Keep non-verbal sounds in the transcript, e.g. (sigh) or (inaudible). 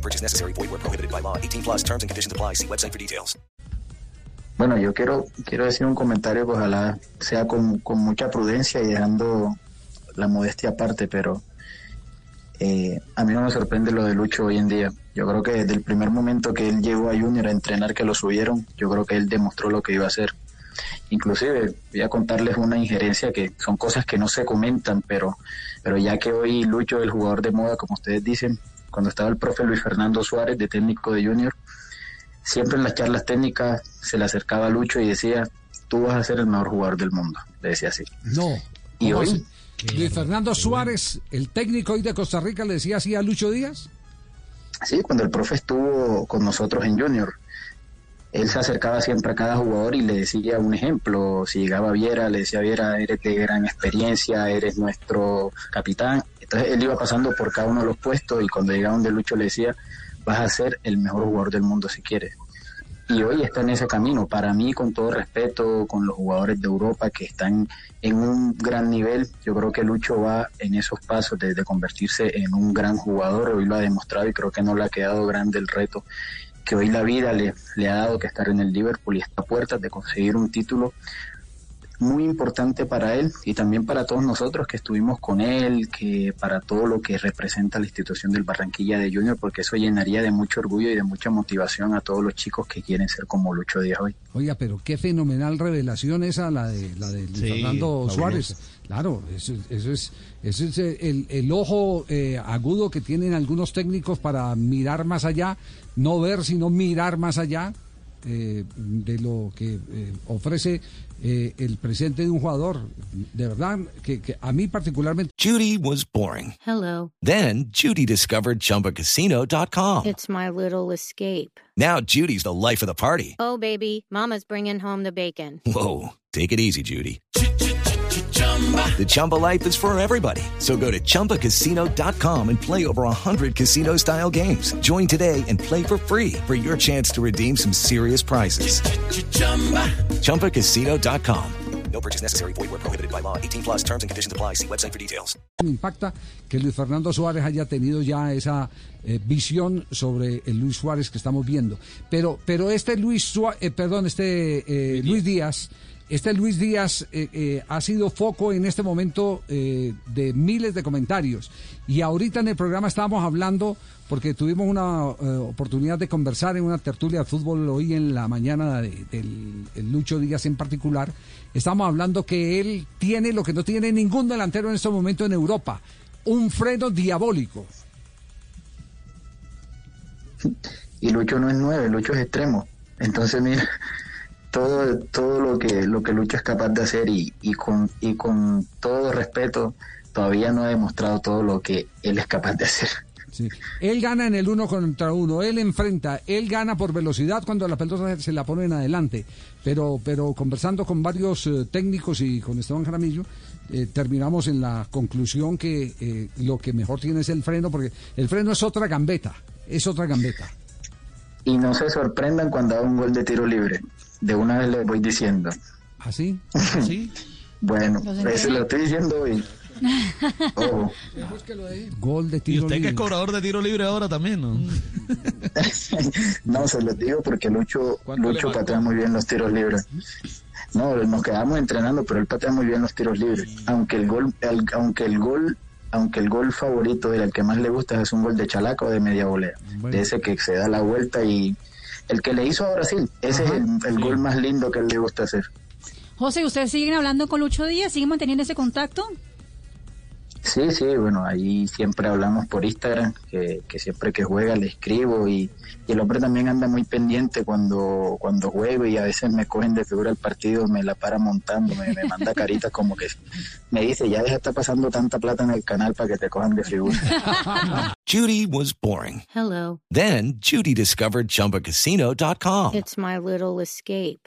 No purchase necessary. Void where prohibited by law. 18 plus terms and conditions apply. See website for details. Bueno, yo quiero, quiero decir un comentario que ojalá sea con, con mucha prudencia y dejando la modestia aparte, pero eh, a mí no me sorprende lo de Lucho hoy en día. Yo creo que desde el primer momento que él llegó a Junior a entrenar, que lo subieron, yo creo que él demostró lo que iba a hacer. Inclusive voy a contarles una injerencia que son cosas que no se comentan, pero, pero ya que hoy Lucho es el jugador de moda, como ustedes dicen, cuando estaba el profe Luis Fernando Suárez de técnico de Junior, siempre en las charlas técnicas se le acercaba a Lucho y decía, tú vas a ser el mejor jugador del mundo, le decía así. No. Y ¿Cómo hoy, así? Luis Fernando Suárez, el técnico hoy de Costa Rica, le decía así a Lucho Díaz. Sí, cuando el profe estuvo con nosotros en Junior, él se acercaba siempre a cada jugador y le decía un ejemplo. Si llegaba Viera, le decía Viera, eres de gran experiencia, eres nuestro capitán. Entonces él iba pasando por cada uno de los puestos y cuando llegaba donde Lucho le decía, vas a ser el mejor jugador del mundo si quieres. Y hoy está en ese camino. Para mí, con todo respeto, con los jugadores de Europa que están en un gran nivel, yo creo que Lucho va en esos pasos de, convertirse en un gran jugador. Hoy lo ha demostrado y creo que no le ha quedado grande el reto que hoy la vida le, le ha dado que estar en el Liverpool y está a puertas de conseguir un título muy importante para él y también para todos nosotros que estuvimos con él, que para todo lo que representa la institución del Barranquilla de Junior, porque eso llenaría de mucho orgullo y de mucha motivación a todos los chicos que quieren ser como Lucho Díaz hoy. Oiga, pero qué fenomenal revelación esa, la de, la de Sí, Fernando. Suárez. Claro, eso, eso es, eso es eh, el, el ojo eh, agudo que tienen algunos técnicos para mirar más allá, no ver, sino mirar más allá eh, de lo que eh, ofrece eh, el presente de un jugador. De verdad, que, que a mí particularmente... Judy was boring. Hello. Then Judy discovered ChumbaCasino.com. It's my little escape. Now Judy's the life of the party. Oh, baby, Mama's bringing home the bacon. Whoa, take it easy, Judy. The Chumba life is for everybody. So go to ChumbaCasino.com and play over 100 casino style games. Join today and play for free for your chance to redeem some serious prizes. ChumbaCasino.com. No purchase necessary. Void where prohibited by law. 18 plus terms and conditions apply. See website for details. impacta que Luis Fernando Suárez haya tenido ya esa eh, visión sobre el Luis Suárez que estamos viendo. Pero, pero este Luis Suá- eh, perdón, este eh, Luis Díaz, este Luis Díaz eh, eh, ha sido foco en este momento eh, de miles de comentarios. Y ahorita en el programa estábamos hablando, porque tuvimos una oportunidad de conversar en una tertulia de fútbol hoy en la mañana de- del el Lucho Díaz en particular. Estamos hablando que él tiene lo que no tiene ningún delantero en este momento en Europa, un freno diabólico. y Lucho no es nueve, Lucho es extremo. Entonces, mira, todo, todo lo que lo que Lucho es capaz de hacer y, y con y con todo respeto, todavía no ha demostrado todo lo que él es capaz de hacer. Sí. Él gana en el uno contra uno, él enfrenta, él gana por velocidad cuando la pelota se la pone en adelante. Pero, pero conversando con varios eh, técnicos y con Esteban Jaramillo, eh, terminamos en la conclusión que eh, lo que mejor tiene es el freno, porque el freno es otra gambeta, es otra gambeta. Y no se sorprendan cuando haga un gol de tiro libre. De una vez les voy diciendo. ¿Así? (laughs) ¿Sí? Bueno, ¿Los eso lo estoy diciendo hoy. (laughs) Ojo. Gol de Y tiro usted que es cobrador de tiro libre ahora también, ¿no? (laughs) no, se los digo porque Lucho, ¿Cuánto le Lucho patea muy bien los tiros libres. No, nos quedamos entrenando, pero él patea muy bien los tiros libres. Aunque el gol, el- aunque el gol, aunque el gol favorito de él, el que más le gusta es un gol de chalaca o de media volea, Bueno. de ese que se da la vuelta y el que le hizo a Brasil, ese Ajá, es el, el gol más lindo que él le gusta hacer. José, ¿ustedes siguen hablando con Lucho Díaz? ¿Siguen manteniendo ese contacto? Sí, sí, bueno, ahí siempre hablamos por Instagram, que, que siempre que juega le escribo y, y, el hombre también anda muy pendiente cuando, cuando juego y a veces me cogen de figura el partido, me la para montando, me, me manda caritas como que me dice, ya deja estar pasando tanta plata en el canal para que te cojan de figura. (laughs) Judy was boring. Hello. Then Judy discovered ChumbaCasino.com. It's my little escape.